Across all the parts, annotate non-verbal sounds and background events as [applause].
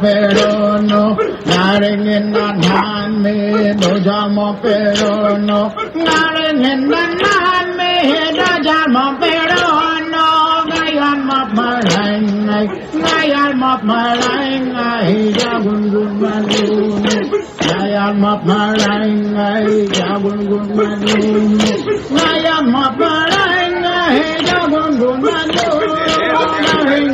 pero no, naring in the hand me, dojamo pero no, naring in the hand me, dojamo pero no, nayan map marang ay, nayan map marang ay, jagun gun madun, nayan map marang ay, jagun gun gun madun, nayan map marang ay, jagun gun gun naring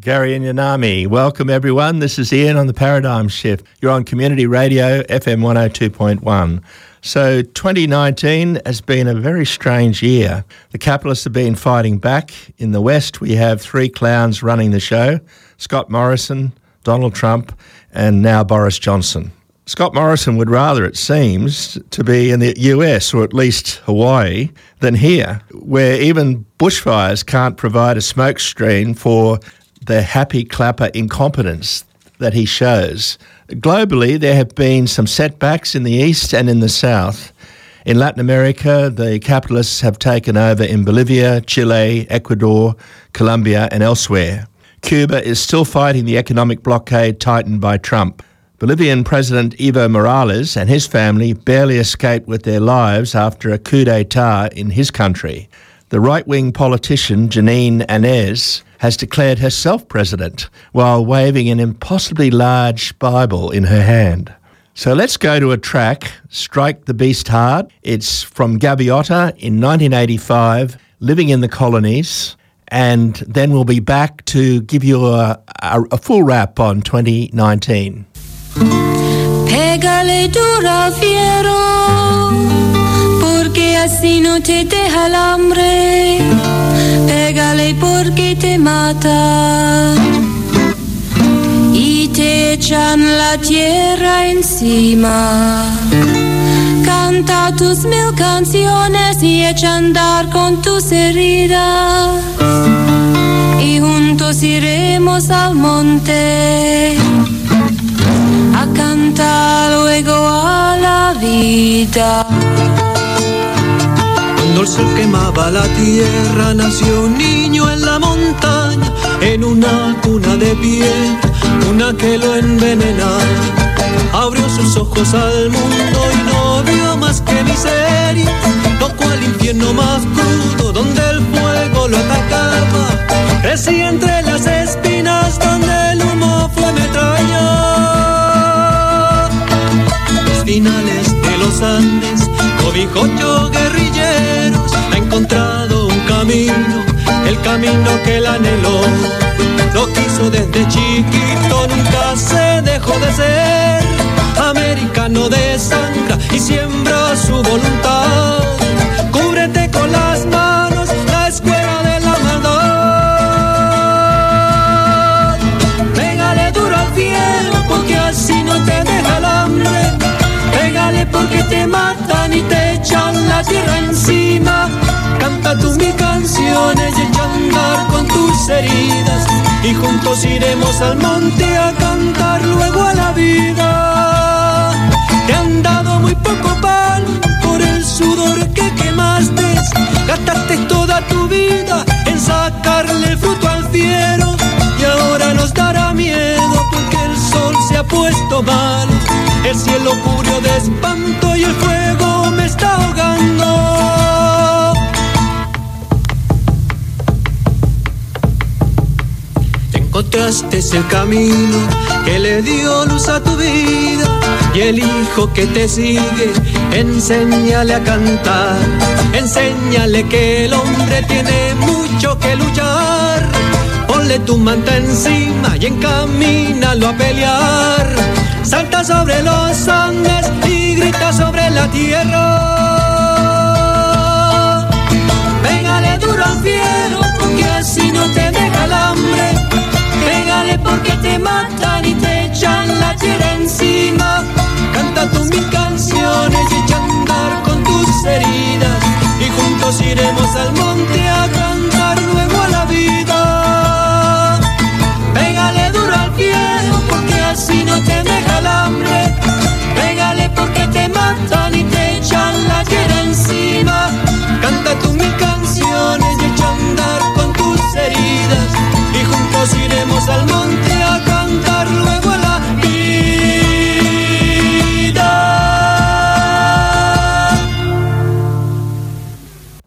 Gary and Yanami, welcome everyone. This is Ian on the Paradigm Shift. You're on Community Radio, FM 102.1. So, 2019 has been a very strange year. The capitalists have been fighting back. In the West, we have three clowns running the show Scott Morrison, Donald Trump, and now Boris Johnson. Scott Morrison would rather, it seems, to be in the US or at least Hawaii than here, where even bushfires can't provide a smokescreen for the happy clapper incompetence that he shows. Globally, there have been some setbacks in the East and in the South. In Latin America, the capitalists have taken over in Bolivia, Chile, Ecuador, Colombia, and elsewhere. Cuba is still fighting the economic blockade tightened by Trump. Bolivian President Evo Morales and his family barely escaped with their lives after a coup d'etat in his country. The right wing politician Jeanine Áñez has declared herself president while waving an impossibly large Bible in her hand. So let's go to a track, Strike the Beast Hard. It's from Gaviota in 1985, Living in the Colonies. And then we'll be back to give you a, a, a full wrap on 2019. Así no te hambre. Pégale porque te mata. Y te echan la tierra encima. Canta tus mil canciones y echa andar con tus heridas. Y juntos iremos al monte a cantar luego a la vida. El sol quemaba la tierra, nació un niño en la montaña, en una cuna de piel, una que lo envenenaba. Abrió sus ojos al mundo y no vio más que miseria, tocó al infierno más crudo, donde el fuego lo atacaba. Crecía entre las espinas, donde el humo fue metralla. Los finales de los Andes, cobijocho guerrilleros, ha encontrado un camino, el camino que él anheló. Lo quiso desde chiquito, nunca se dejó de ser americano de sangre y siembra su voluntad. Iremos al monte a cantar luego a la vida. Te han dado muy poco pan por el sudor que quemaste. Gastaste toda tu vida en sacarle el fruto al fiero. Y ahora nos dará miedo porque el sol se ha puesto mal. El cielo cubrió de espanto y el fuego me está ahogando. Te encontraste el camino que le dio luz a tu vida y el hijo que te sigue, enséñale a cantar, enséñale que el hombre tiene mucho que luchar. Ponle tu manta encima y encamínalo a pelear. Salta sobre los Andes y grita sobre la tierra. te matan y te echan la tierra encima. Canta tus mil canciones y chantar con tus heridas. Y juntos iremos al monte a cantar luego a la vida. Pégale duro al pie porque así no te deja el hambre. Pégale porque te matan y te echan la tierra encima. Canta tus mil canciones y echa andar con tus heridas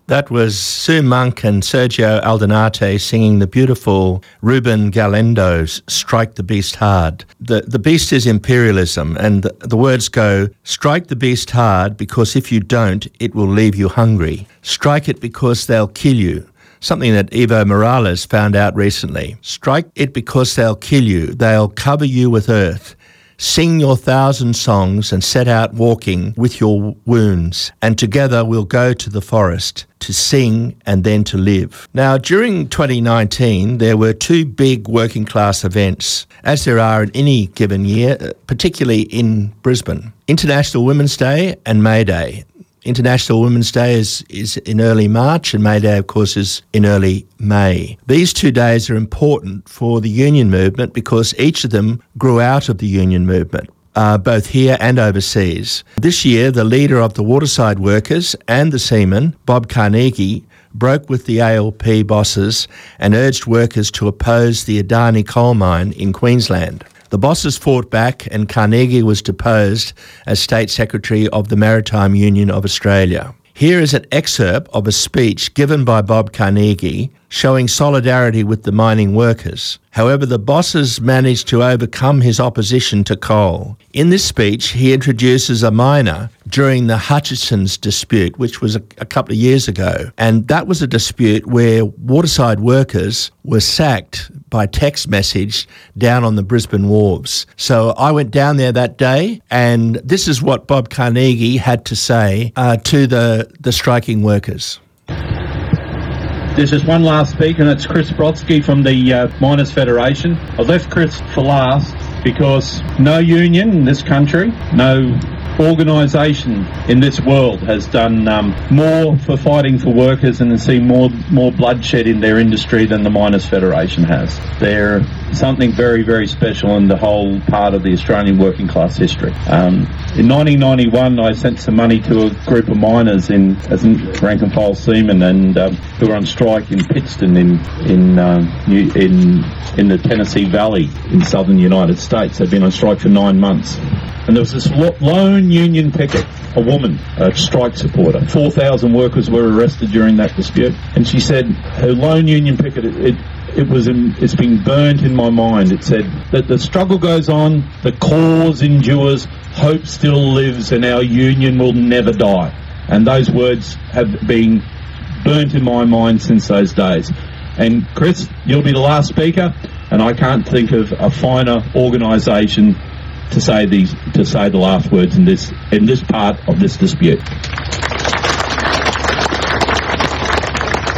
That was Sue Monk and Sergio Aldonate singing the beautiful Ruben Galendo's Strike the Beast Hard. The, the beast is imperialism, and the, the words go Strike the beast hard because if you don't, it will leave you hungry. Strike it because they'll kill you something that Evo Morales found out recently. Strike it because they'll kill you, they'll cover you with earth. Sing your thousand songs and set out walking with your wounds, and together we'll go to the forest to sing and then to live. Now, during 2019, there were two big working class events, as there are in any given year, particularly in Brisbane International Women's Day and May Day. International Women's Day is, is in early March, and May Day, of course, is in early May. These two days are important for the union movement because each of them grew out of the union movement. Uh, both here and overseas. This year, the leader of the waterside workers and the seamen, Bob Carnegie, broke with the ALP bosses and urged workers to oppose the Adani coal mine in Queensland. The bosses fought back, and Carnegie was deposed as State Secretary of the Maritime Union of Australia. Here is an excerpt of a speech given by Bob Carnegie showing solidarity with the mining workers. However, the bosses managed to overcome his opposition to coal. In this speech, he introduces a miner during the Hutchison's dispute, which was a, a, couple of years ago. And that was a dispute where waterside workers were sacked by text message down on the Brisbane wharves. So I went down there that day, and this is what Bob Carnegie had to say uh, to the, the striking workers. There's just one last speaker, and it's Chris Brodsky from the uh, Miners Federation. I left Chris for last because no union in this country, no organisation in this world has done um, more for fighting for workers and has seen more more bloodshed in their industry than the Miners Federation has. They're something very very special in the whole part of the Australian working class history. Um, in 1991, I sent some money to a group of miners in as rank and file seamen and um, who were on strike in Pittston in in um, in in the Tennessee Valley in southern United States. They've been on strike for nine months. And there was this lone union picket, a woman, a strike supporter. 4,000 workers were arrested during that dispute. And she said her lone union picket, it, it, was in, it's been burnt in my mind. It said that the struggle goes on, the cause endures, hope still lives, and our union will never die. And those words have been burnt in my mind since those days. And Chris, you'll be the last speaker, and I can't think of a finer organisation to say these to say the last words in this in this part of this dispute.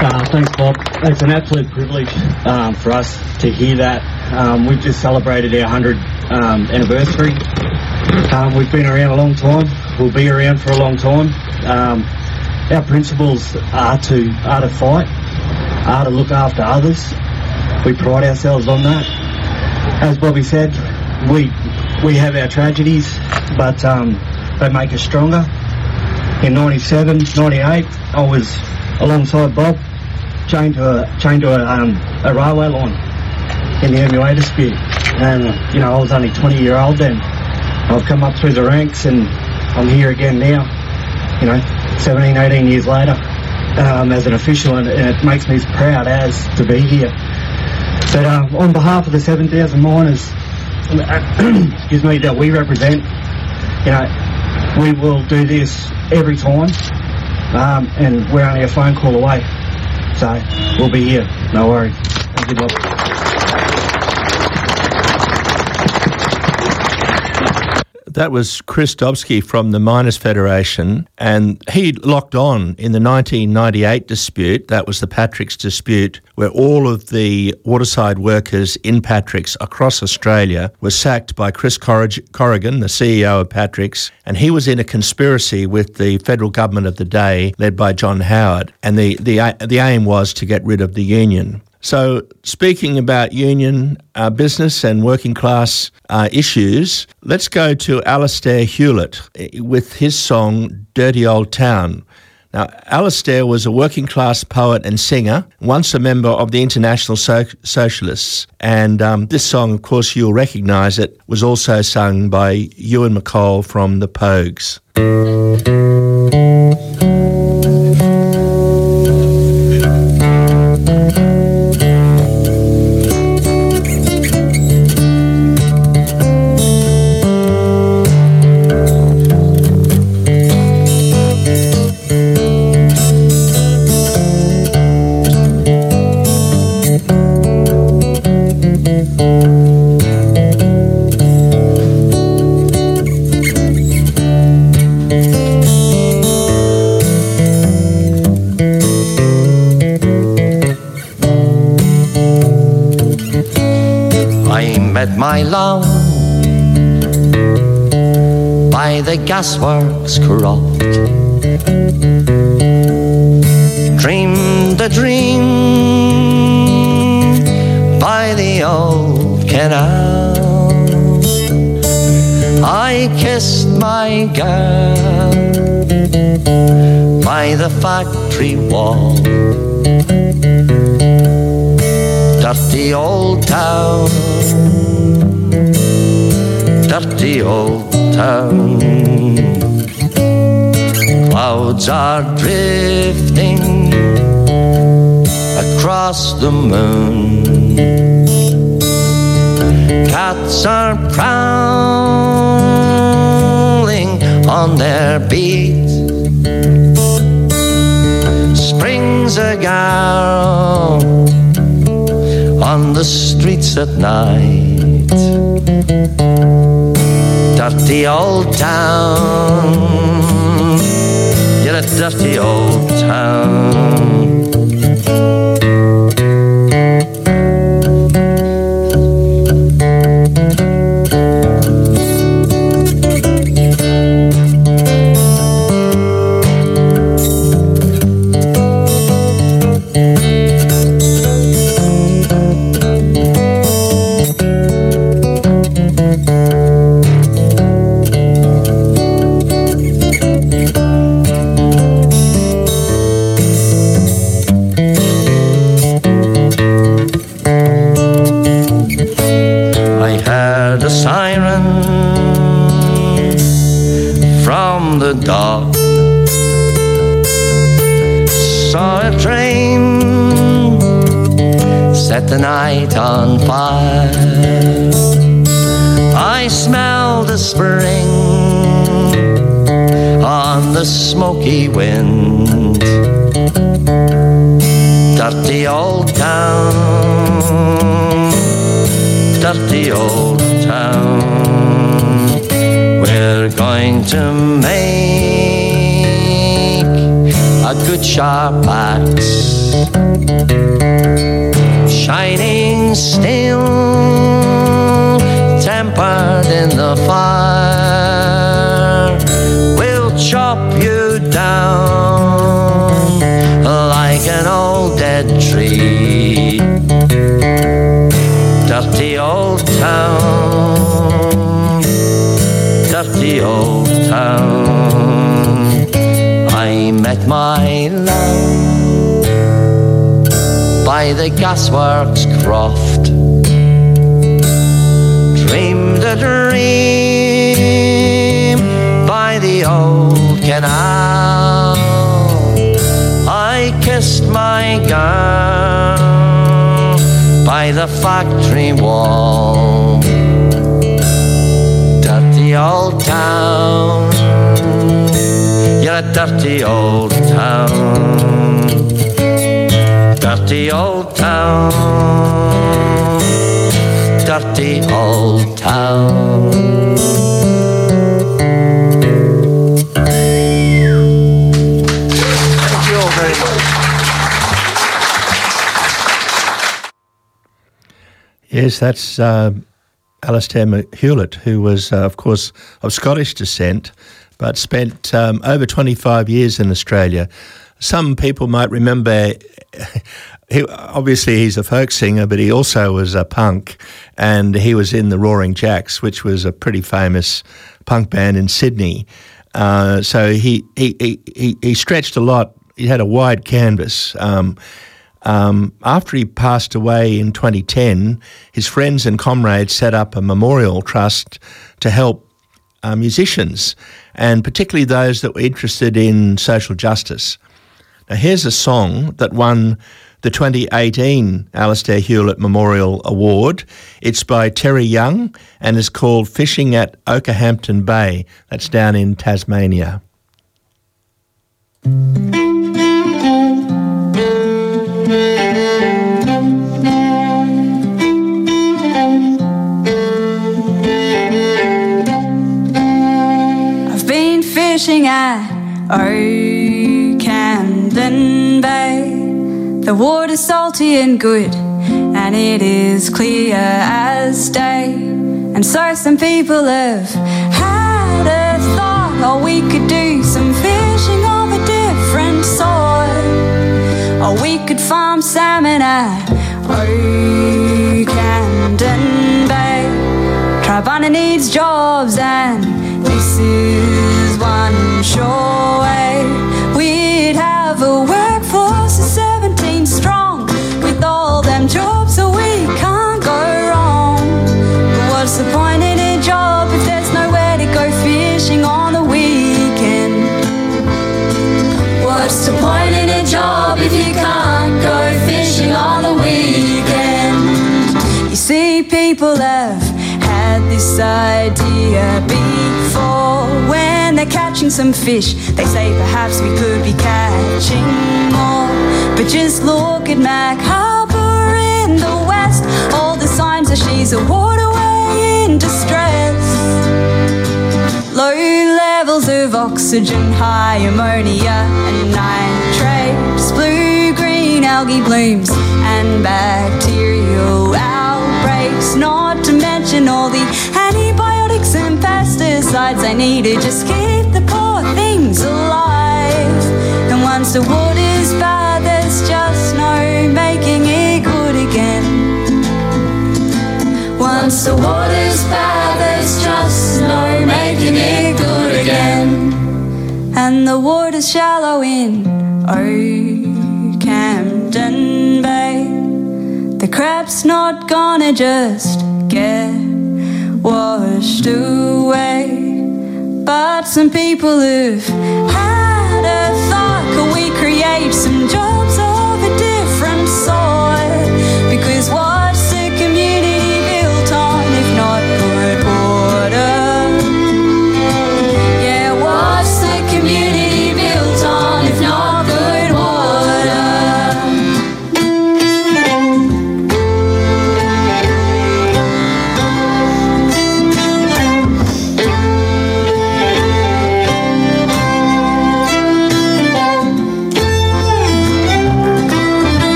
Uh, thanks, Bob. It's an absolute privilege um, for us to hear that. Um, we've just celebrated our 100th um, anniversary. Um, we've been around a long time. We'll be around for a long time. Um, our principles are to are to fight, are to look after others. We pride ourselves on that. As Bobby said, we we have our tragedies, but um, they make us stronger. In 97, 98, I was alongside Bob, chained to a, chained to a, um, a railway line in the MUA dispute. And, you know, I was only 20 year old then. I've come up through the ranks and I'm here again now, you know, 17, 18 years later um, as an official and, it makes me as proud as to be here. But uh, on behalf of the 7,000 miners, [clears throat] excuse me, that we represent, you know, we will do this every time, um, and we're only a phone call away. So we'll be here. No worries. Thank you, Bob. That was Chris Dobsky from the Miners Federation, and he locked on in the 1998 dispute. That was the Patrick's dispute, where all of the waterside workers in Patrick's across Australia were sacked by Chris Corrigan, the CEO of Patrick's, and he was in a conspiracy with the federal government of the day, led by John Howard. And the, the, the aim was to get rid of the union. So, speaking about union uh, business and working class uh, issues, let's go to Alistair Hulett eh, with his song Dirty Old Town. Now, Alistair was a working class poet and singer, once a member of the International so- Socialists. And um, this song, of course, you'll recognise it, was also sung by Ewan MacColl from the Pogues. My love by the gasworks croft. Dreamed a dream by the old canal. I kissed my girl by the factory wall. Dirty old town, dirty old town. Clouds are drifting across the moon. Cats are prowling on their beat. Springs a girl on the streets at night. Dirty old town, you're a dirty old town. Gasworks croft. Dreamed a dream by the old canal. I kissed my girl by the factory wall. Dirty old town, you're a dirty old town. Dirty old dirty old town. Thank you all very much. Yes, that's uh, Alistair Hulett, who was, uh, of course, of Scottish descent, but spent um, over 25 years in Australia. Some people might remember, he, obviously, he's a folk singer, but he also was a punk, and he was in the Roaring Jacks, which was a pretty famous punk band in Sydney. Uh, so he, he, he, he stretched a lot. He had a wide canvas. Um, um, after he passed away in 2010, his friends and comrades set up a memorial trust to help uh, musicians, and particularly those that were interested in social justice. Now, here's a song that won the 2018 Alistair Hulett Memorial Award. It's by Terry Young and is called Fishing at Okehampton Bay. That's down in Tasmania. I've been fishing at Okehampton Bay. The water's salty and good, and it is clear as day. And so some people have had a thought, oh, we could do some fishing of a different sort, or we could farm salmon at Okehampton Bay. Triabunna needs jobs, and this is one sure way. They're catching some fish. They say perhaps we could be catching more. But just look at Mac Harbour in the west. All the signs that she's a waterway in distress. Low levels of oxygen, high ammonia and nitrates, blue green algae blooms, and bacterial outbreaks. Not to mention all the antibiotics and pesticides they need to just keep The water's bad, there's just no making it good again. Once the water's bad, there's just no making it good again. And the water's shallow in Okehampton Bay. The crab's not gonna just get washed away. But some people have jobs of a different sort?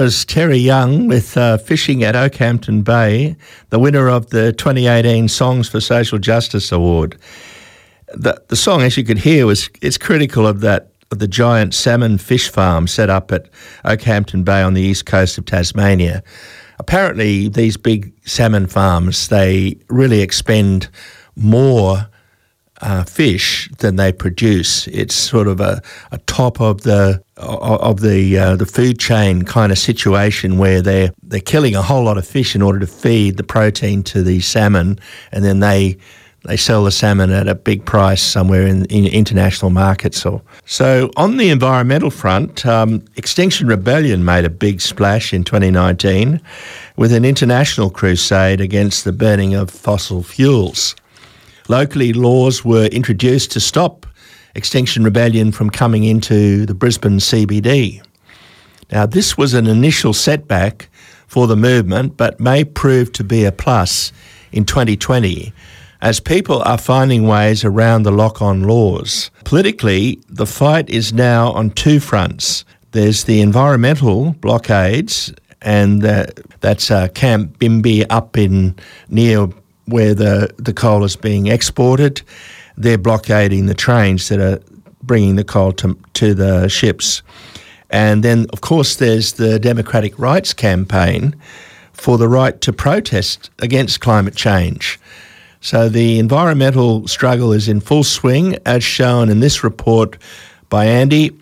Was Terry Young with uh, Fishing at Okehampton Bay, the winner of the 2018 Songs for Social Justice Award. The, the song, as you could hear, was it's critical of that of the giant salmon fish farm set up at Okehampton Bay on the east coast of Tasmania. Apparently, these big salmon farms they really expend more uh, fish than they produce. It's sort of a, a top of the of the uh, the food chain kind of situation where they're they're killing a whole lot of fish in order to feed the protein to the salmon, and then they they sell the salmon at a big price somewhere in, in international markets. Or so on the environmental front, um, Extinction Rebellion made a big splash in 2019 with an international crusade against the burning of fossil fuels. Locally, laws were introduced to stop Extinction Rebellion from coming into the Brisbane CBD. Now, this was an initial setback for the movement, but may prove to be a plus in 2020 as people are finding ways around the lock on laws. Politically, the fight is now on two fronts. There's the environmental blockades, and uh, that's uh, Camp Binbee up in near where the, the coal is being exported. They're blockading the trains that are bringing the coal to, to the ships. And then, of course, there's the Democratic Rights Campaign for the right to protest against climate change. So the environmental struggle is in full swing, as shown in this report by Andy,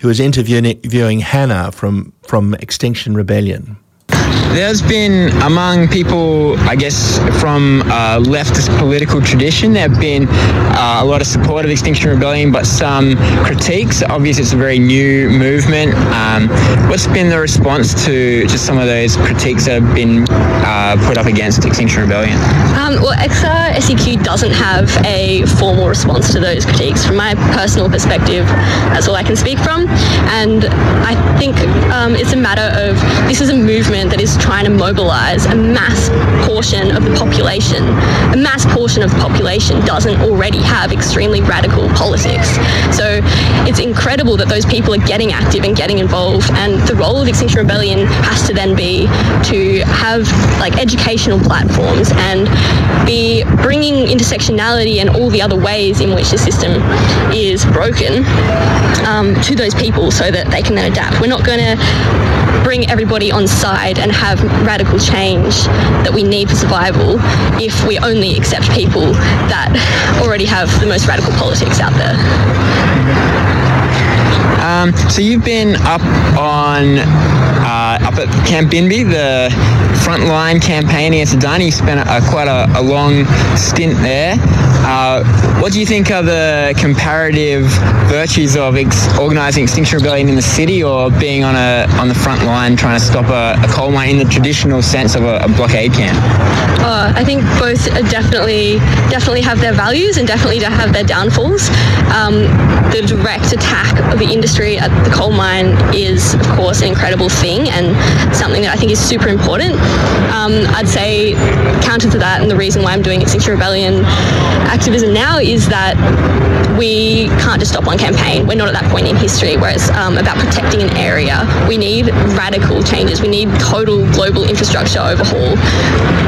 who is interviewing, Hannah from, from Extinction Rebellion. There's been among people, I guess, from uh, leftist political tradition, there have been uh, a lot of support of Extinction Rebellion, but some critiques. Obviously, it's a very new movement. Um, what's been the response to just some of those critiques that have been uh, put up against Extinction Rebellion? Um, well, XR SEQ doesn't have a formal response to those critiques. From my personal perspective, that's all I can speak from. And I think um, it's a matter of this is a movement that is trying to mobilize a mass portion of the population. A mass portion of the population doesn't already have extremely radical politics. So it's incredible that those people are getting active and getting involved. And the role of Extinction Rebellion has to then be to have like educational platforms and be bringing intersectionality and all the other ways in which the system is broken um, to those people so that they can then adapt. We're not going to bring everybody on side and have radical change that we need for survival if we only accept people that already have the most radical politics out there. Um, so you've been up on uh, up at Camp Binbee, the frontline campaign against Adani. You spent a, a, quite a, a, long stint there. Uh, what do you think are the comparative virtues of ex- organising Extinction Rebellion in the city or being on a on the front line trying to stop a, a coal mine in the traditional sense of a, blockade camp? Uh, I think both definitely definitely have their values and definitely have their downfalls. Um, the direct attack of the industry at the coal mine is, of course, an incredible thing and something that I think is super important. Um, I'd say counter to that, and the reason why I'm doing Extinction Rebellion activism now is that we can't just stop one campaign. We're not at that point in history where it's um, about protecting an area. We need radical changes. We need total global infrastructure overhaul,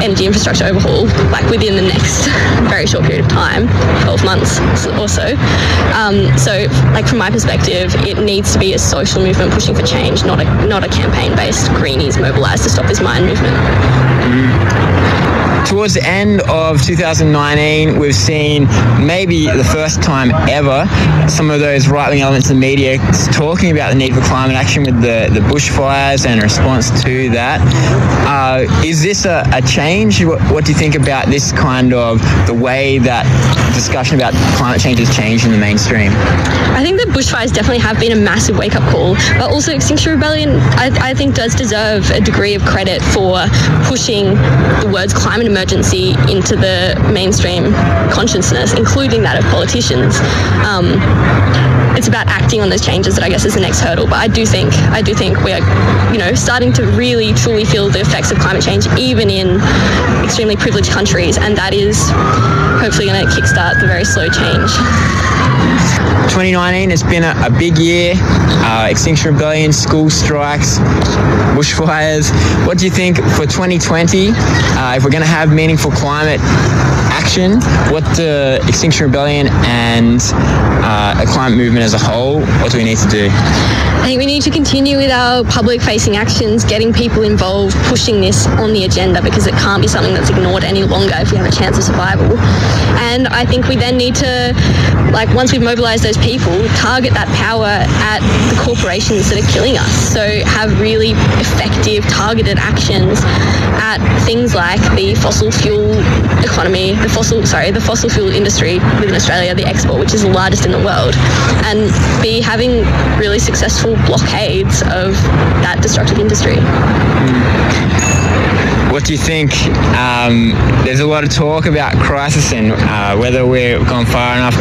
energy infrastructure overhaul, like within the next very short period of time, 12 months or so. Um, so, like from my perspective, it needs to be a social movement pushing for change, not a not a campaign-based greenies mobilised to stop this mine movement. Mm towards the end of 2019, we've seen maybe the first time ever some of those right wing elements in the media talking about the need for climate action with the, the bushfires and response to that. Uh, is this a, a change? What, what, do you think about this kind of the way that discussion about climate change has changed in the mainstream? I think the bushfires definitely have been a massive wake up call, but also Extinction Rebellion, I, I think, does deserve a degree of credit for pushing the words climate emergency into the mainstream consciousness, including that of politicians. Um, it's about acting on those changes that I guess is the next hurdle. But I do think I do think we're you know starting to really truly feel the effects of climate change even in extremely privileged countries, and that is hopefully going to kickstart the very slow change. 2019 has been a, a big year. Uh, Extinction Rebellion, school strikes, bushfires. What do you think for 2020? Uh, if we're going to have meaningful climate action, what the Extinction Rebellion and uh, a climate movement as a whole, what do we need to do? I think we need to continue with our public facing actions, getting people involved, pushing this on the agenda because it can't be something that's ignored any longer if we have a chance of survival. And I think we then need to, like, once we've mobilized those people, target that power at the corporations that are killing us. So have really effective, targeted actions at things like the fossil fuel economy, the fossil, sorry, the fossil fuel industry within Australia, the export, which is the largest in the world, and be having really successful blockades of that destructive industry. Hmm. What do you think? Um, there's a lot of talk about crisis and uh, whether we've gone far enough.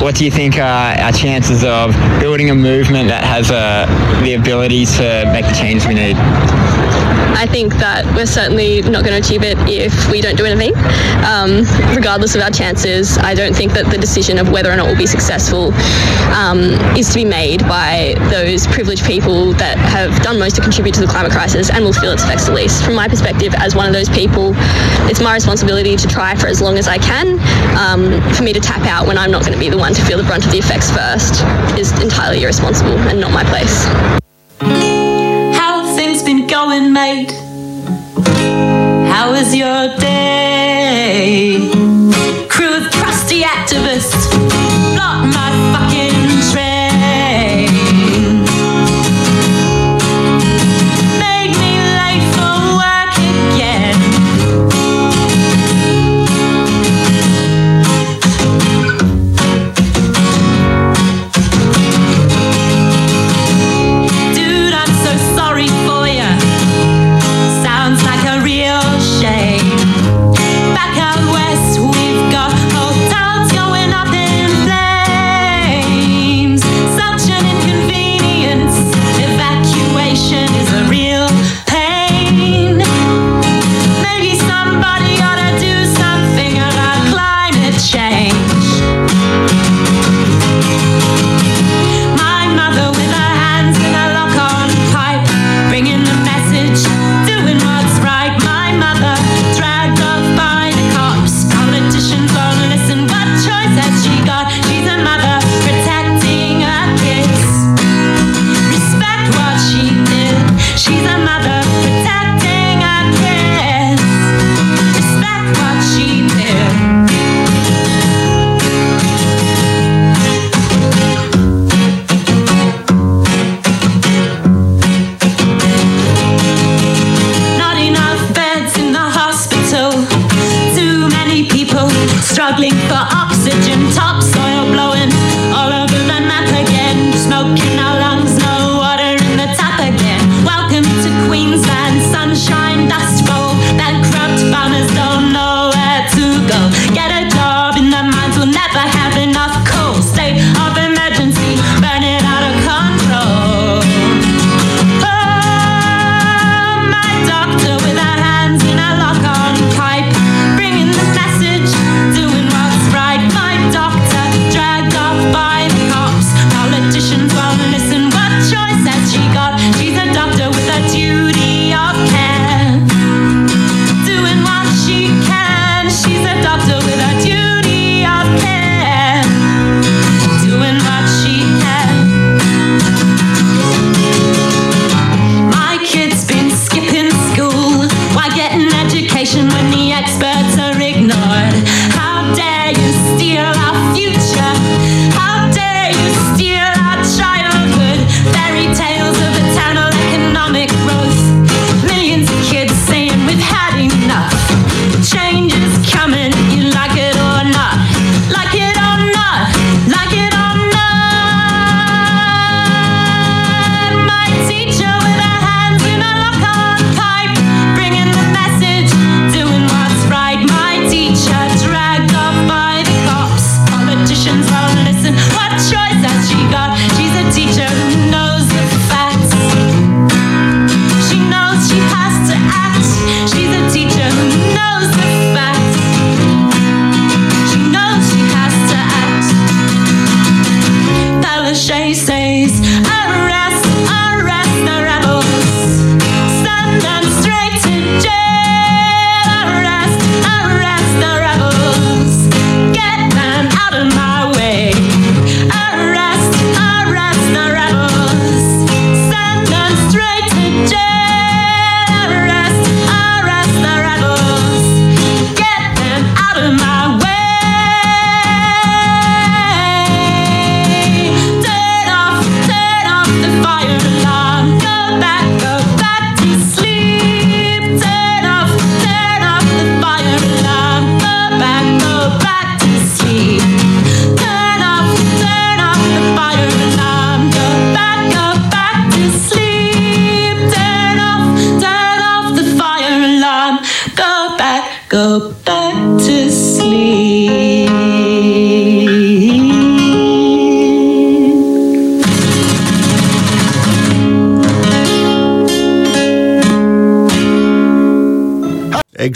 What do you think are our chances of building a movement that has uh, the ability to make the change we need? I think that we're certainly not going to achieve it if we don't do anything. Um, regardless of our chances, I don't think that the decision of whether or not we'll be successful um, is to be made by those privileged people that have done most to contribute to the climate crisis and will feel its effects the least. From my perspective, as one of those people, it's my responsibility to try for as long as I can. Um, for me to tap out when I'm not going to be the one to feel the brunt of the effects first is entirely irresponsible and not my place How have things been going, mate? How was your day?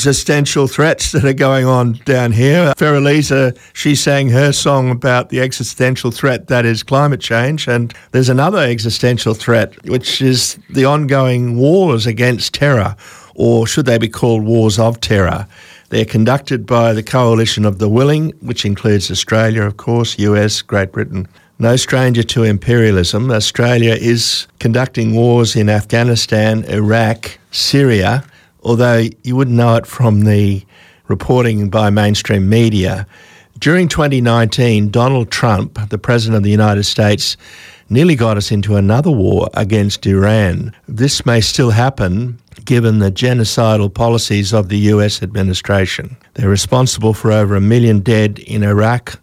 Existential threats that are going on down here. Farah she sang her song about the existential threat that is climate change. And there's another existential threat, which is the ongoing wars against terror, or should they be called wars of terror? They're conducted by the coalition of the willing, which includes Australia, of course, US, Great Britain. No stranger to imperialism, Australia is conducting wars in Afghanistan, Iraq, Syria, although you wouldn't know it from the reporting by mainstream media. During 2019, Donald Trump, the President of the United States, nearly got us into another war against Iran. This may still happen given the genocidal policies of the US administration. They're responsible for over a million dead in Iraq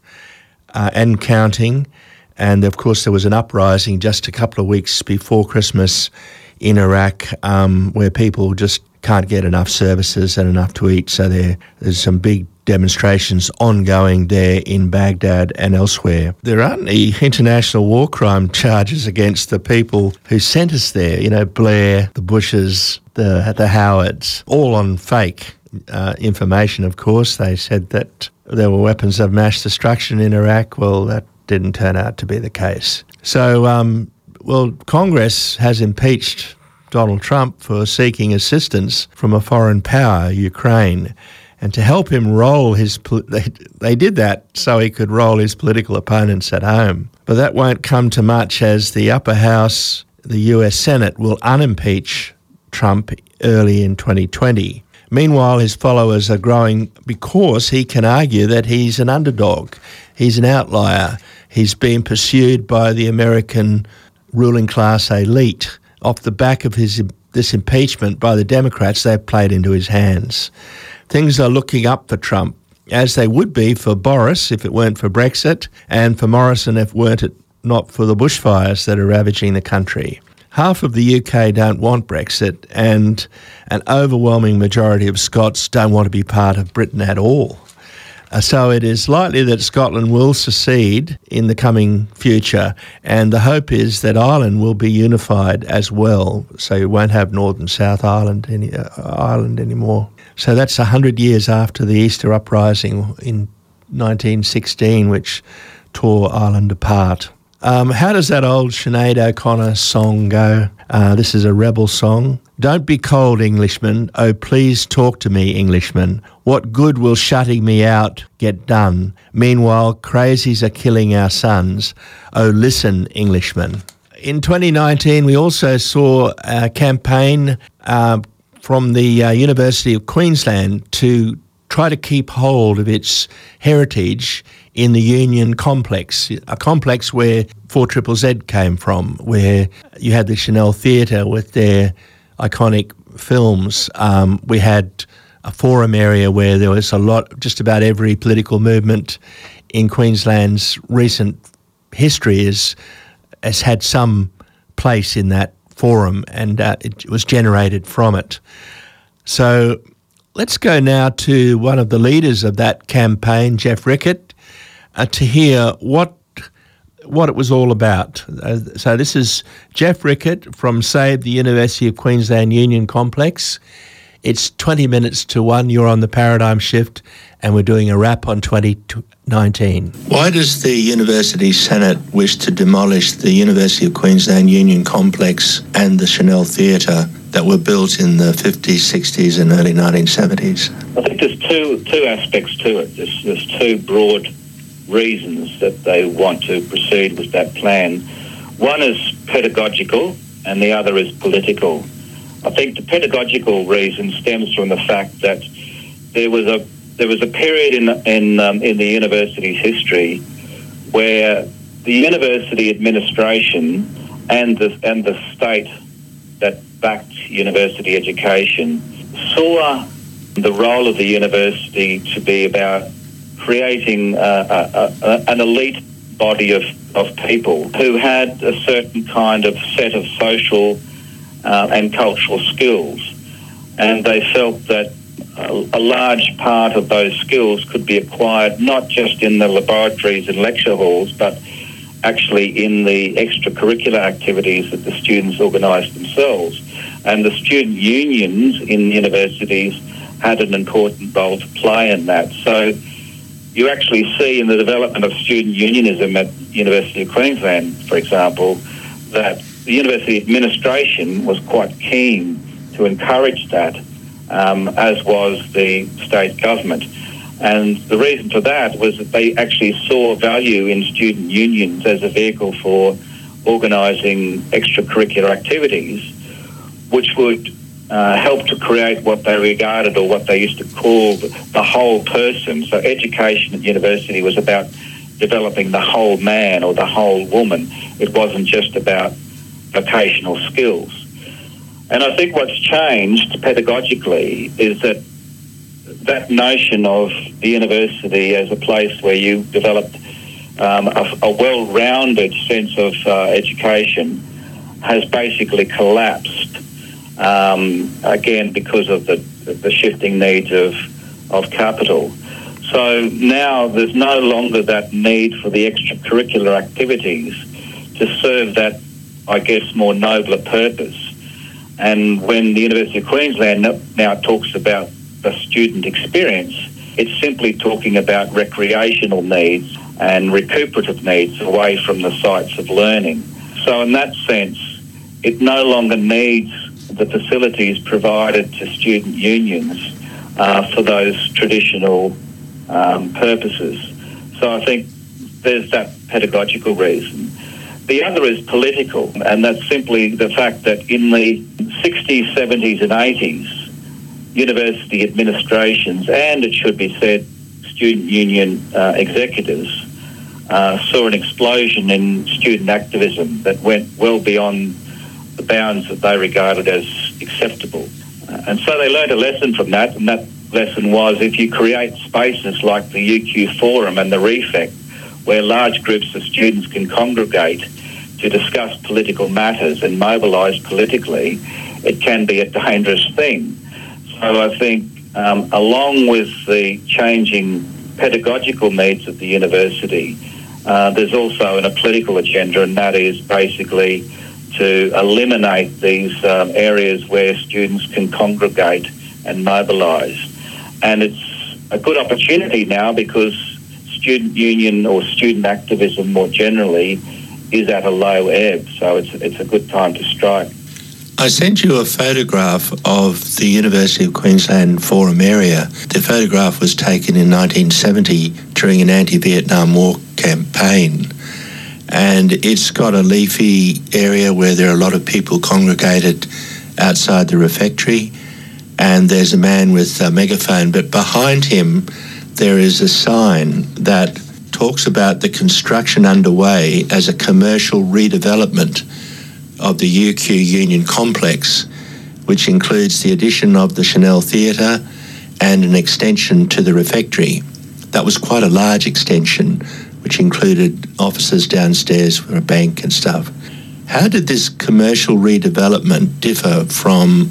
uh, and counting. And of course, there was an uprising just a couple of weeks before Christmas in Iraq um, where people just can't get enough services and enough to eat. So there, there's some big demonstrations ongoing there in Baghdad and elsewhere. There aren't any international war crime charges against the people who sent us there. You know, Blair, the Bushes, the the Howards, all on fake uh, information. Of course, they said that there were weapons of mass destruction in Iraq. Well, that didn't turn out to be the case. So, um, well, Congress has impeached Donald Trump for seeking assistance from a foreign power, Ukraine. And to help him roll his, they, they did that so he could roll his political opponents at home. But that won't come to much as the upper house, the US Senate, will unimpeach Trump early in 2020. Meanwhile, his followers are growing because he can argue that he's an underdog, he's an outlier, he's being pursued by the American ruling class elite off the back of his this impeachment by the Democrats, they've played into his hands. Things are looking up for Trump, as they would be for Boris if it weren't for Brexit, and for Morrison if weren't it not for the bushfires that are ravaging the country. Half of the UK don't want Brexit, and an overwhelming majority of Scots don't want to be part of Britain at all. Uh, so it is likely that Scotland will secede in the coming future, and the hope is that Ireland will be unified as well. So you won't have Northern South Ireland any, uh, Ireland anymore. So that's hundred years after the Easter uprising in 1916, which tore Ireland apart. Um, how does that old Sinead O'Connor song go? Uh, this is a rebel song. Don't be cold, Englishman. Oh, please talk to me, Englishman. What good will shutting me out get done? Meanwhile, crazies are killing our sons. Oh, listen, Englishman. In 2019, we also saw a campaign uh, from the uh, University of Queensland to try to keep hold of its heritage in the Union complex, a complex where 4 Triple Z came from, where you had the Schonell Theatre with their iconic films. Um, we had a forum area where there was a lot, just about every political movement in Queensland's recent history is, has had some place in that forum and uh, it was generated from it. So let's go now to one of the leaders of that campaign, Jeff Rickertt uh, to hear what what it was all about. Uh, so this is Jeff Rickertt from Save, the University of Queensland Union Complex. It's 20 minutes to one. You're on the paradigm shift, and we're doing a wrap on 2019. Why does the University Senate wish to demolish the University of Queensland Union Complex and the Schonell Theatre that were built in the 50s, 60s, and early 1970s? I think there's two two aspects to it. There's, there's two broad reasons that they want to proceed with that plan. One is pedagogical and the other is political. I think the pedagogical reason stems from the fact that there was a there was a period in in um, in the university's history where the university administration and the and the state that backed university education saw the role of the university to be about creating uh, uh, an elite body of, of people who had a certain kind of set of social uh, and cultural skills. And they felt that a, a large part of those skills could be acquired not just in the laboratories and lecture halls, but actually in the extracurricular activities that the students organised themselves. And the student unions in universities had an important role to play in that. So you actually see in the development of student unionism at University of Queensland, for example, that the university administration was quite keen to encourage that, um, as was the state government. And the reason for that was that they actually saw value in student unions as a vehicle for organising extracurricular activities, which would uh, help to create what they regarded or what they used to call the whole person. So education at university was about developing the whole man or the whole woman. It wasn't just about vocational skills. And I think what's changed pedagogically is that that notion of the university as a place where you developed um, a, a, well-rounded sense of uh, education has basically collapsed um, again because of the, the shifting needs of, of capital. So now there's no longer that need for the extracurricular activities to serve that, I guess, more nobler purpose. And when the University of Queensland now talks about the student experience, it's simply talking about recreational needs and recuperative needs away from the sites of learning. So, in that sense, it no longer needs the facilities provided to student unions uh, for those traditional um, purposes. So, I think there's that pedagogical reason. The other is political, and that's simply the fact that in the 60s, 70s, and 80s, university administrations and, it should be said, student union uh, executives uh, saw an explosion in student activism that went well beyond the bounds that they regarded as acceptable. Uh, and so they learned a lesson from that, and that lesson was if you create spaces like the UQ Forum and the Refect, where large groups of students can congregate to discuss political matters and mobilise politically, it can be a dangerous thing. So I think, um, along with the changing pedagogical needs of the university, uh, there's also a political agenda, and that is basically to eliminate these um, areas where students can congregate and mobilise. And it's a good opportunity now because student union or student activism more generally is at a low ebb, so it's, it's a good time to strike. I sent you a photograph of the University of Queensland Forum area. The photograph was taken in 1970 during an anti Vietnam War campaign. And it's got a leafy area where there are a lot of people congregated outside the refectory. And there's a man with a megaphone, but behind him, there is a sign that talks about the construction underway as a commercial redevelopment of the UQ Union complex, which includes the addition of the Schonell Theatre and an extension to the refectory. That was quite a large extension, which included offices downstairs for a bank and stuff. How did this commercial redevelopment differ from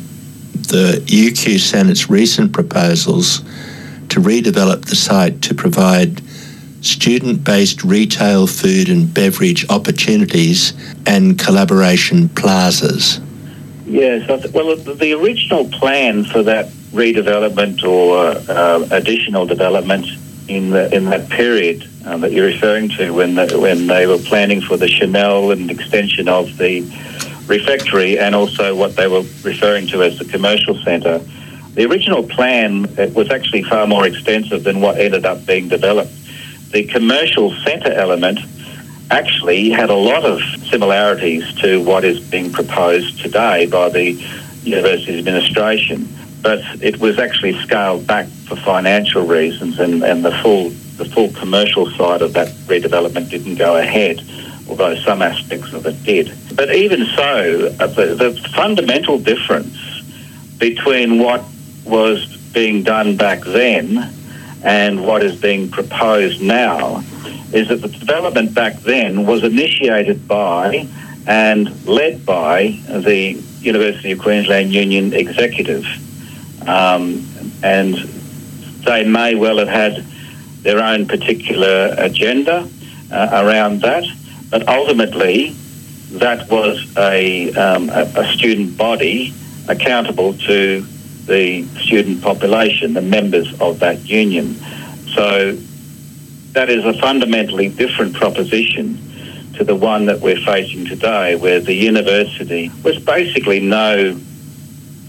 the UQ Senate's recent proposals to redevelop the site to provide student based retail food and beverage opportunities and collaboration plazas? Yes, well, the original plan for that redevelopment or uh, additional development in the, in that period uh, that you're referring to, when the, when they were planning for the Schonell and extension of the refectory, and also what they were referring to as the commercial centre, the original plan was actually far more extensive than what ended up being developed. The commercial centre element actually had a lot of similarities to what is being proposed today by the university administration, but it was actually scaled back for financial reasons, and, and the full the full commercial side of that redevelopment didn't go ahead, although some aspects of it did. But even so, uh, the, the fundamental difference between what was being done back then and what is being proposed now is that the development back then was initiated by and led by the University of Queensland Union executive. um, and they may well have had their own particular agenda uh, around that, but ultimately that was a, um, a, a student body accountable to the student population, the members of that union. So that is a fundamentally different proposition to the one that we're facing today, where the university was basically no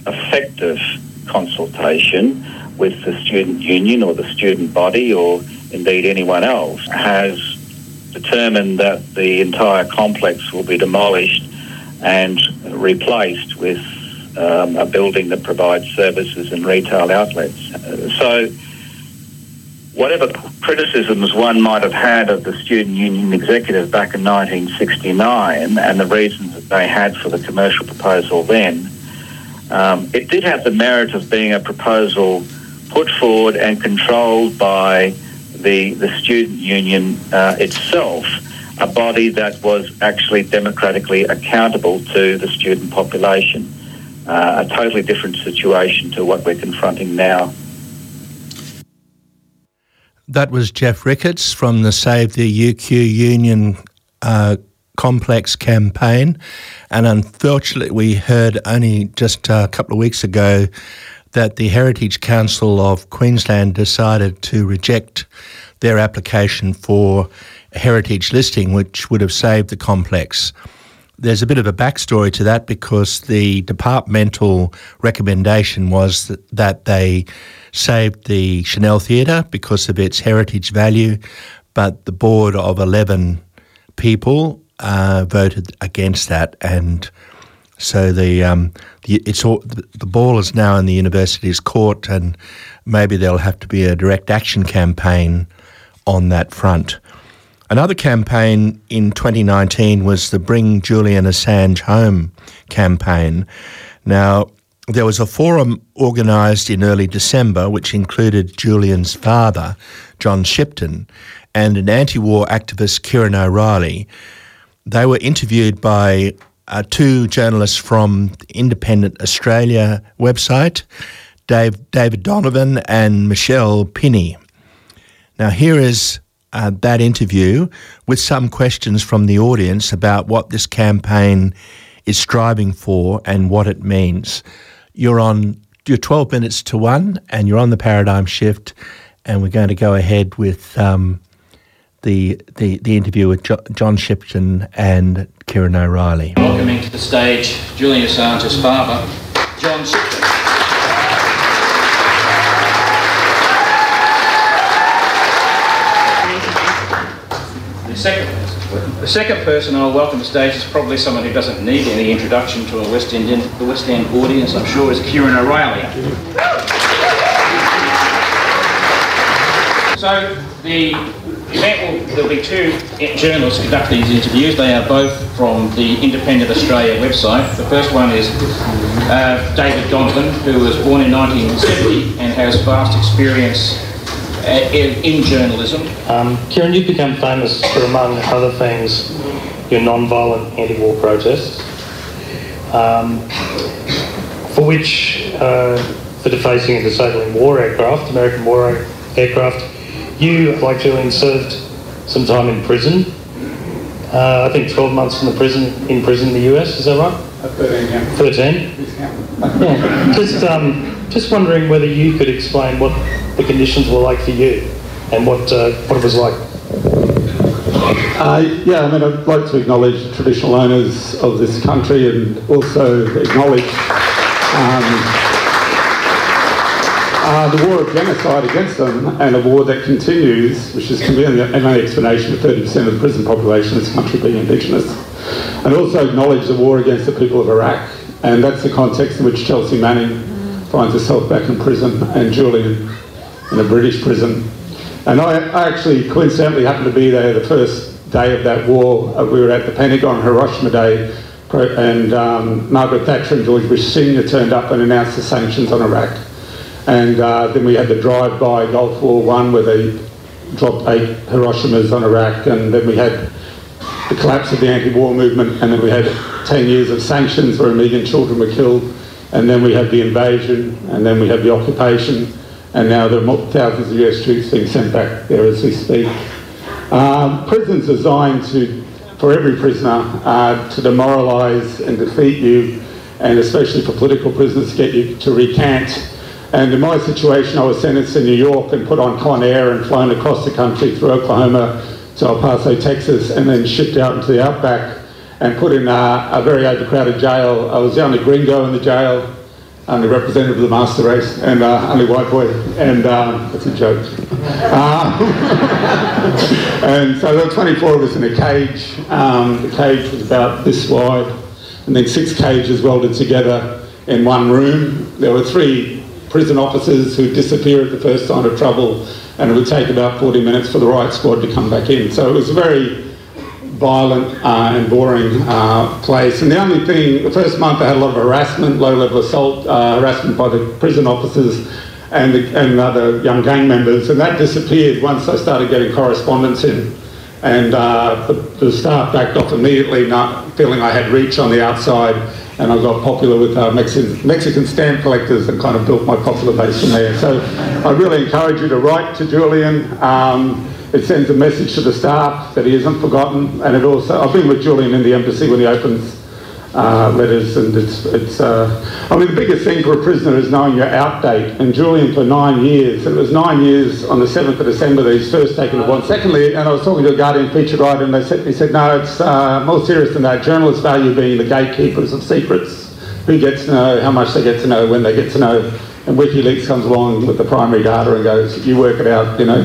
effective consultation with the student union or the student body or indeed anyone else, has determined that the entire complex will be demolished and replaced with um, a building that provides services and retail outlets. So whatever criticisms one might have had of the student union executive back in 1969 and the reasons that they had for the commercial proposal then, um, it did have the merit of being a proposal put forward and controlled by the, the student union uh, itself, a body that was actually democratically accountable to the student population. Uh, a totally different situation to what we're confronting now. That was Jeff Ricketts from the Save the UQ Union uh, Complex campaign. And unfortunately, we heard only just a couple of weeks ago that the Heritage Council of Queensland decided to reject their application for heritage listing, which would have saved the complex. There's a bit of a backstory to that because the departmental recommendation was that, they saved the Schonell Theatre because of its heritage value, but the board of 11 people uh, voted against that, and so the, um, the it's all, the ball is now in the university's court, and maybe there'll have to be a direct action campaign on that front. Another campaign in 2019 was the Bring Julian Assange Home campaign. Now, there was a forum organised in early December which included Julian's father, John Shipton, and an anti war activist, Ciaron O'Reilly. They were interviewed by uh, two journalists from Independent Australia website, Dave, David Donovan and Michelle Pini. Now, here is uh, that interview with some questions from the audience about what this campaign is striving for and what it means. You're on you're 12 minutes to one, and you're on the paradigm shift, and we're going to go ahead with um, the, the the interview with jo- John Shipton and Ciaron O'Reilly. Welcoming to the stage Julian Assange's father, John Shipton. second, the second person I'll welcome to the stage is probably someone who doesn't need any introduction to a West End, the West End audience, I'm sure, is Kieran O'Reilly. So the there'll be two journalists conduct these interviews. They are both from the Independent Australia website. The first one is uh, David Donovan, who was born in 1970 and has vast experience uh, in, in journalism. Um, Ciaron, you've become famous for, among other things, your non-violent anti-war protests, um, for which, uh, for defacing and disabling war aircraft, American war aircraft, you, like Julian, served some time in prison. Uh, I think 12 months in the prison in prison in the US. Is that right? 13. Yeah. 13. Yeah. Just um, just wondering whether you could explain what the conditions were like for you and what, uh, what it was like. Uh, yeah, I mean, I'd like to acknowledge the traditional owners of this country and also acknowledge um, uh, the war of genocide against them and a war that continues, which is the an explanation for 30% of the prison population in this country being indigenous. And also acknowledge the war against the people of Iraq. And that's the context in which Chelsea Manning finds herself back in prison and Julian in a British prison. And I, I actually coincidentally happened to be there the first day of that war. Uh, we were at the Pentagon Hiroshima Day, and um, Margaret Thatcher and George Bush Sr. turned up and announced the sanctions on Iraq. And uh, then we had the drive-by Gulf War One, where they dropped eight Hiroshimas on Iraq, and then we had the collapse of the anti-war movement, and then we had 10 years of sanctions where a million children were killed and then we had the invasion, and then we had the occupation, and now there are thousands of US troops being sent back there as we speak. Um, prisons are designed to, for every prisoner, uh, to demoralise and defeat you, and especially for political prisoners, to get you to recant. And in my situation, I was sentenced in New York and put on Con Air and flown across the country through Oklahoma to El Paso, Texas, and then shipped out into the outback and put in a, a very overcrowded jail. I was the only gringo in the jail, only representative of the master race, and uh, only white boy. And um, that's a joke. Uh, [laughs] and so there were 24 of us in a cage. Um, the cage was about this wide, and then six cages welded together in one room. There were three prison officers who disappear at the first sign of trouble, and it would take about 40 minutes for the riot squad to come back in. So it was a very violent uh, and boring uh, place. And the only thing, the first month I had a lot of harassment, low-level assault, uh, harassment by the prison officers and, the, and other young gang members, and that disappeared once I started getting correspondence in. And uh, the, the staff backed off immediately, not feeling I had reach on the outside, and I got popular with uh, Mexican, Mexican stamp collectors and kind of built my popular base from there. So I really encourage you to write to Julian. Um, it sends a message to the staff that he isn't forgotten, and it also, I've been with Julian in the embassy when he opens uh, letters, and it's, it's uh, I mean, the biggest thing for a prisoner is knowing your out date, and Julian for nine years, and it was nine years on the 7th of December that he's first taken a bond. Secondly, and I was talking to a Guardian feature writer, and they said, he said, no, it's uh, more serious than that. Journalists value being the gatekeepers of secrets. Who gets to know, how much they get to know, when they get to know. And WikiLeaks comes along with the primary data and goes, you work it out, you know.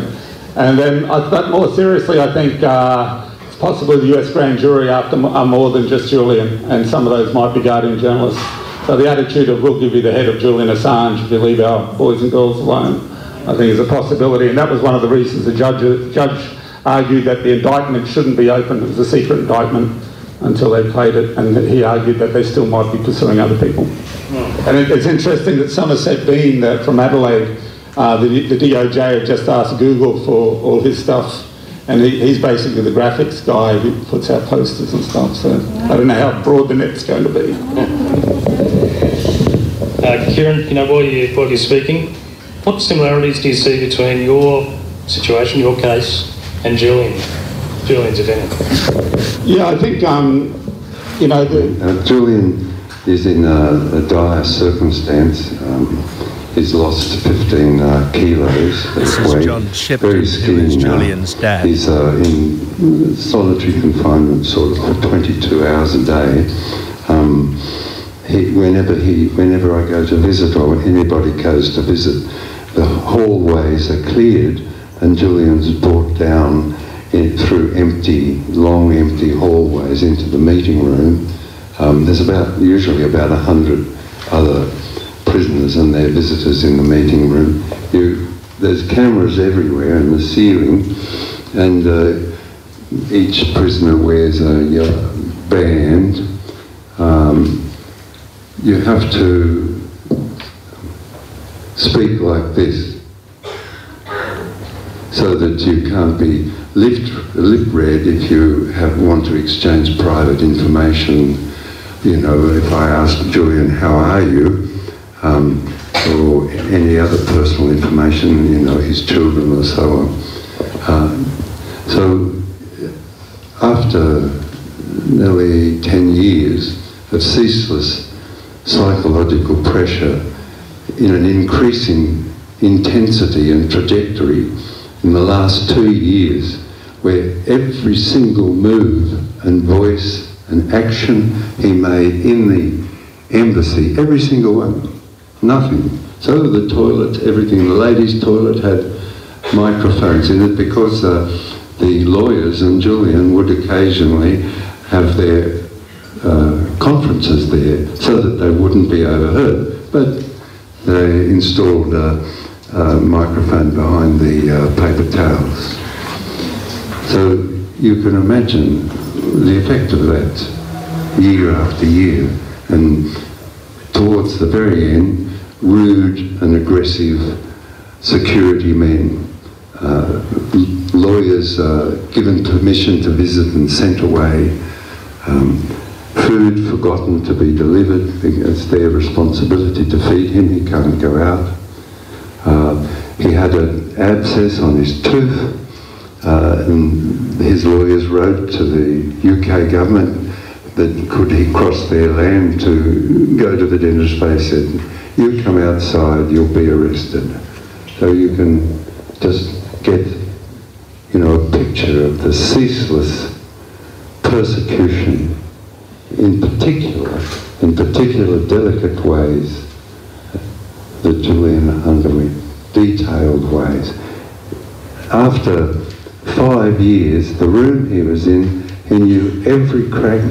And then, but more seriously, I think uh, possibly the US grand jury after are more than just Julian, and some of those might be Guardian journalists. So the attitude of we'll give you the head of Julian Assange if you leave our boys and girls alone, I think is a possibility. And that was one of the reasons the judge, judge argued that the indictment shouldn't be open. It was a secret indictment until they played it, and he argued that they still might be pursuing other people. And it, it's interesting that Somerset Bean uh, from Adelaide, uh, the, the DOJ had just asked Google for all his stuff, and he, he's basically the graphics guy who puts out posters and stuff. So I don't know how broad the net's going to be. Uh, Ciaron, you know, while, you, while you're speaking, what similarities do you see between your situation, your case, and Julian? Julian's, if any? Yeah, I think um, you know the, Uh, Julian is in a, a dire circumstance. Um, he's lost 15 uh, kilos This is weight. John Very who skinny is. Julian's dad. He's uh, in solitary confinement sort of for 22 hours a day. Um, he, whenever he, whenever I go to visit or anybody goes to visit, the hallways are cleared and Julian's brought down in, through empty, long empty hallways into the meeting room. Um, there's about usually about a hundred other prisoners and their visitors in the meeting room. You, there's cameras everywhere in the ceiling, and uh, each prisoner wears a yellow band. Um, you have to speak like this so that you can't be lip, lip read if you have, want to exchange private information. You know, if I ask Julian, how are you? Um, or any other personal information, you know, his children or so on. Um, so after nearly 10 years of ceaseless psychological pressure in an increasing intensity and trajectory in the last two years, where every single move and voice and action he made in the embassy, every single one, nothing. So the toilet, everything, the ladies' toilet had microphones in it because uh, the lawyers and Julian would occasionally have their uh, conferences there so that they wouldn't be overheard. But they installed a, a microphone behind the uh, paper towels. So you can imagine the effect of that year after year. And towards the very end, rude and aggressive security men, uh, lawyers uh, given permission to visit and sent away, um, food forgotten to be delivered. It's their responsibility to feed him. He can't go out. Uh, he had an abscess on his tooth. Uh, and his lawyers wrote to the UK government that could he cross their land to go to the dentist. They said, you come outside, you'll be arrested. So you can just get, you know, a picture of the ceaseless persecution in particular, in particular delicate ways that Julian underwent, detailed ways. After five years, the room he was in, he knew every crack,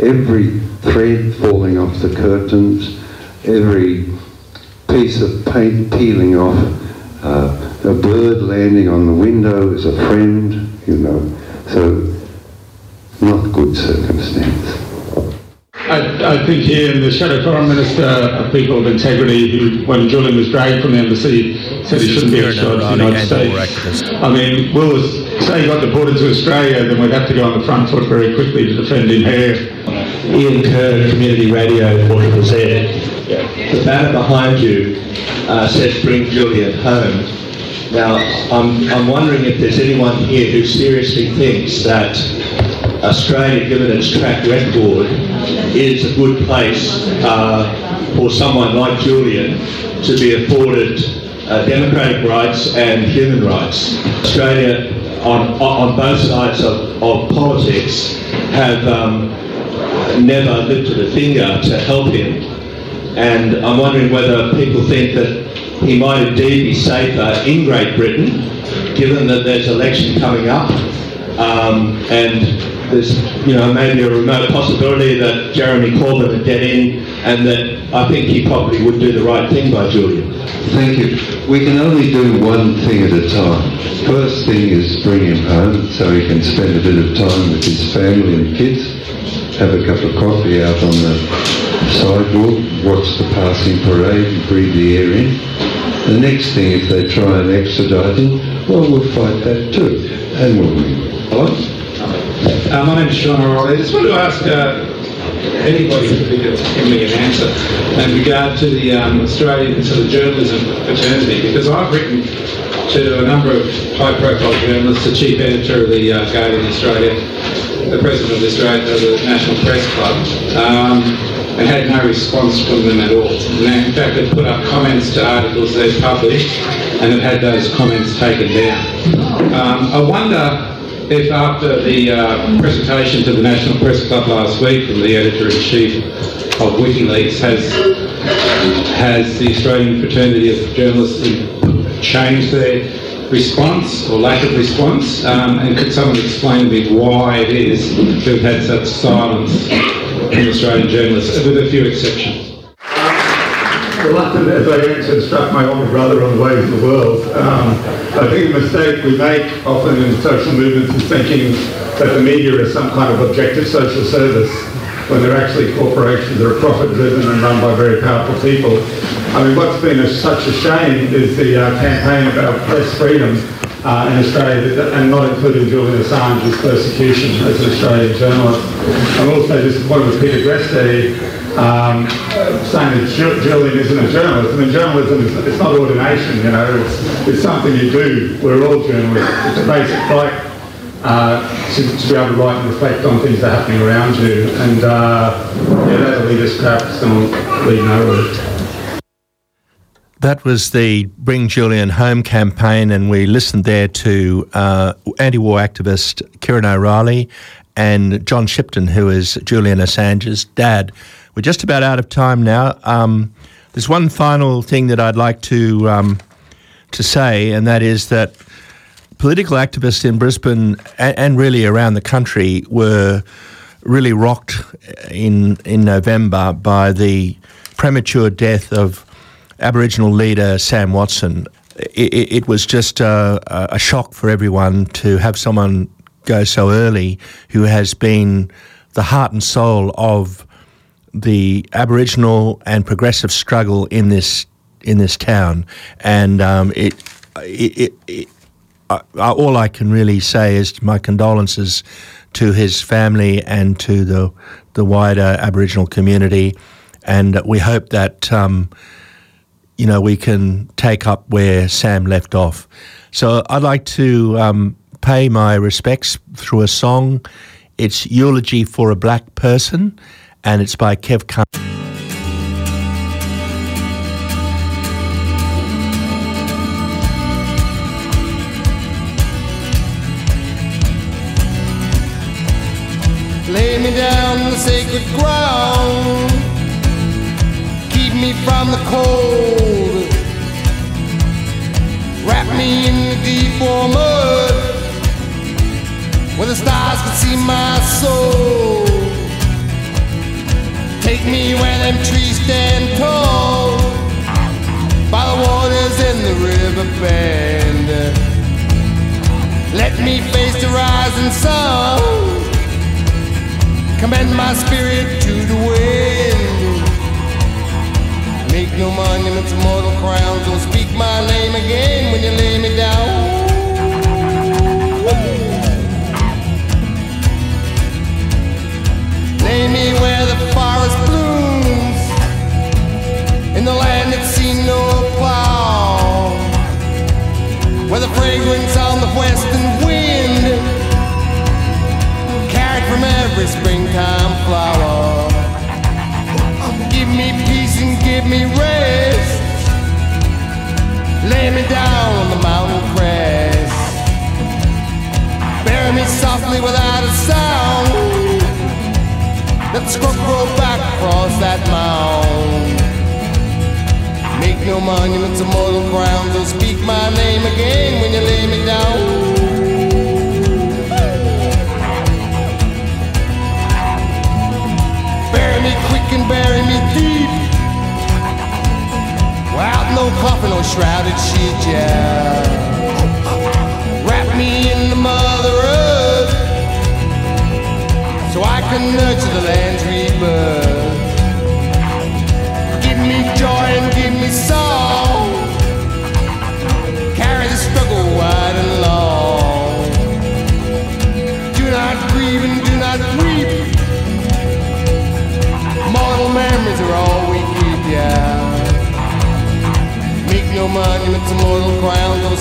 every thread falling off the curtains, every piece of paint peeling off, uh, a bird landing on the window is a friend, you know. So, not good circumstance. I, I, think here in the Shadow Foreign Minister of People of Integrity, who, when Julian was dragged from the embassy, said he shouldn't be extradited to the United States. I mean, Will say he got deported to Australia, then we'd have to go on the front foot very quickly to defend him here. Ian Curr, Community Radio, 4 Triple Z. The banner behind you uh, says bring Julian home. Now, I'm, I'm wondering if there's anyone here who seriously thinks that Australia, given its track record, is a good place uh, for someone like Julian to be afforded uh, democratic rights and human rights. Australia, on, on both sides of, of politics, have um, never lifted a finger to help him. And I'm wondering whether people think that he might indeed be safer in Great Britain, given that there's election coming up, um, and there's you know maybe a remote possibility that Jeremy Corbyn would get in, and that I think he probably would do the right thing by Julian. Thank you. We can only do one thing at a time. First thing is bring him home so he can spend a bit of time with his family and kids, have a cup of coffee out on the sidewalk, watch the passing parade, breathe the air in. The next thing, if they try and extradite him, well, we'll fight that too, and we'll win. Hello? Uh, my name is Sean O'Reilly. I just wanted to ask uh, anybody who could give me an answer in regard to the um, Australian sort of journalism fraternity, because I've written to a number of high-profile journalists, the chief editor of the uh, Guardian Australia, the president of the, Australia, of the National Press Club, um, and had no response from them at all. And in fact, they've put up comments to articles they've published and have had those comments taken down. Um, I wonder if after the uh, presentation to the National Press Club last week from the editor-in-chief of WikiLeaks, has has the Australian fraternity of journalists changed their response or lack of response? Um, and could someone explain to me why it is we've had such silence from Australian journalists, with a few exceptions? reluctant as I answered struck my older brother on the way to the world. Um, I think a mistake we make often in social movements is thinking that the media is some kind of objective social service when they're actually corporations that are profit-driven and run by very powerful people. I mean, what's been a, such a shame is the uh, campaign about press freedom uh, in Australia, and not including Julian Assange's persecution as an Australian journalist. I'm also disappointed with Peter Greste um, saying that Julian isn't a journalist. I mean, journalism is it's not ordination, you know, it's, it's something you do. We're all journalists. It's a basic right uh, to, to, be able to write and reflect on things that are happening around you. And uh, yeah, that elitist crap is going to lead nowhere. That was the Bring Julian Home campaign, and we listened there to uh, anti war activist Ciaron O'Reilly and John Shipton, who is Julian Assange's dad. We're just about out of time now. Um, there's one final thing that I'd like to um, to say, and that is that political activists in Brisbane and, and really around the country were really rocked in in November by the premature death of Aboriginal leader Sam Watson. It, it, was just a, a shock for everyone to have someone go so early who has been the heart and soul of the Aboriginal and progressive struggle in this in this town, and um, it, it, it, all I can really say is my condolences to his family and to the the wider Aboriginal community, and we hope that um, you know we can take up where Sam left off. So I'd like to um, pay my respects through a song. It's eulogy for a black person, and it's by Kev. Kun- mud. Where the stars can see my soul. Take me where them trees stand tall. By the waters in the river bend. Let me face the rising sun commend my spirit to the wind. Make no monuments, mortal crowns, don't speak my name again when you lay me down. Me where the forest blooms, in the land that's seen no plow, where the fragrance on the western wind Carried from every springtime flower. Give me peace and give me rest. Lay me down on the mountain crest. Bury me softly without a sound. Let the scrub grow back across that mound. Make no monuments of mortal ground. Don't speak my name again when you lay me down. bury me quick and bury me deep. Without no coffin or shrouded sheet, yeah. Can nurture the land's rebirth. Give me joy and give me song. Carry the struggle wide and long. Do not grieve and do not weep mortal memories are all we keep, yeah. Make no monuments of mortal crowns, don't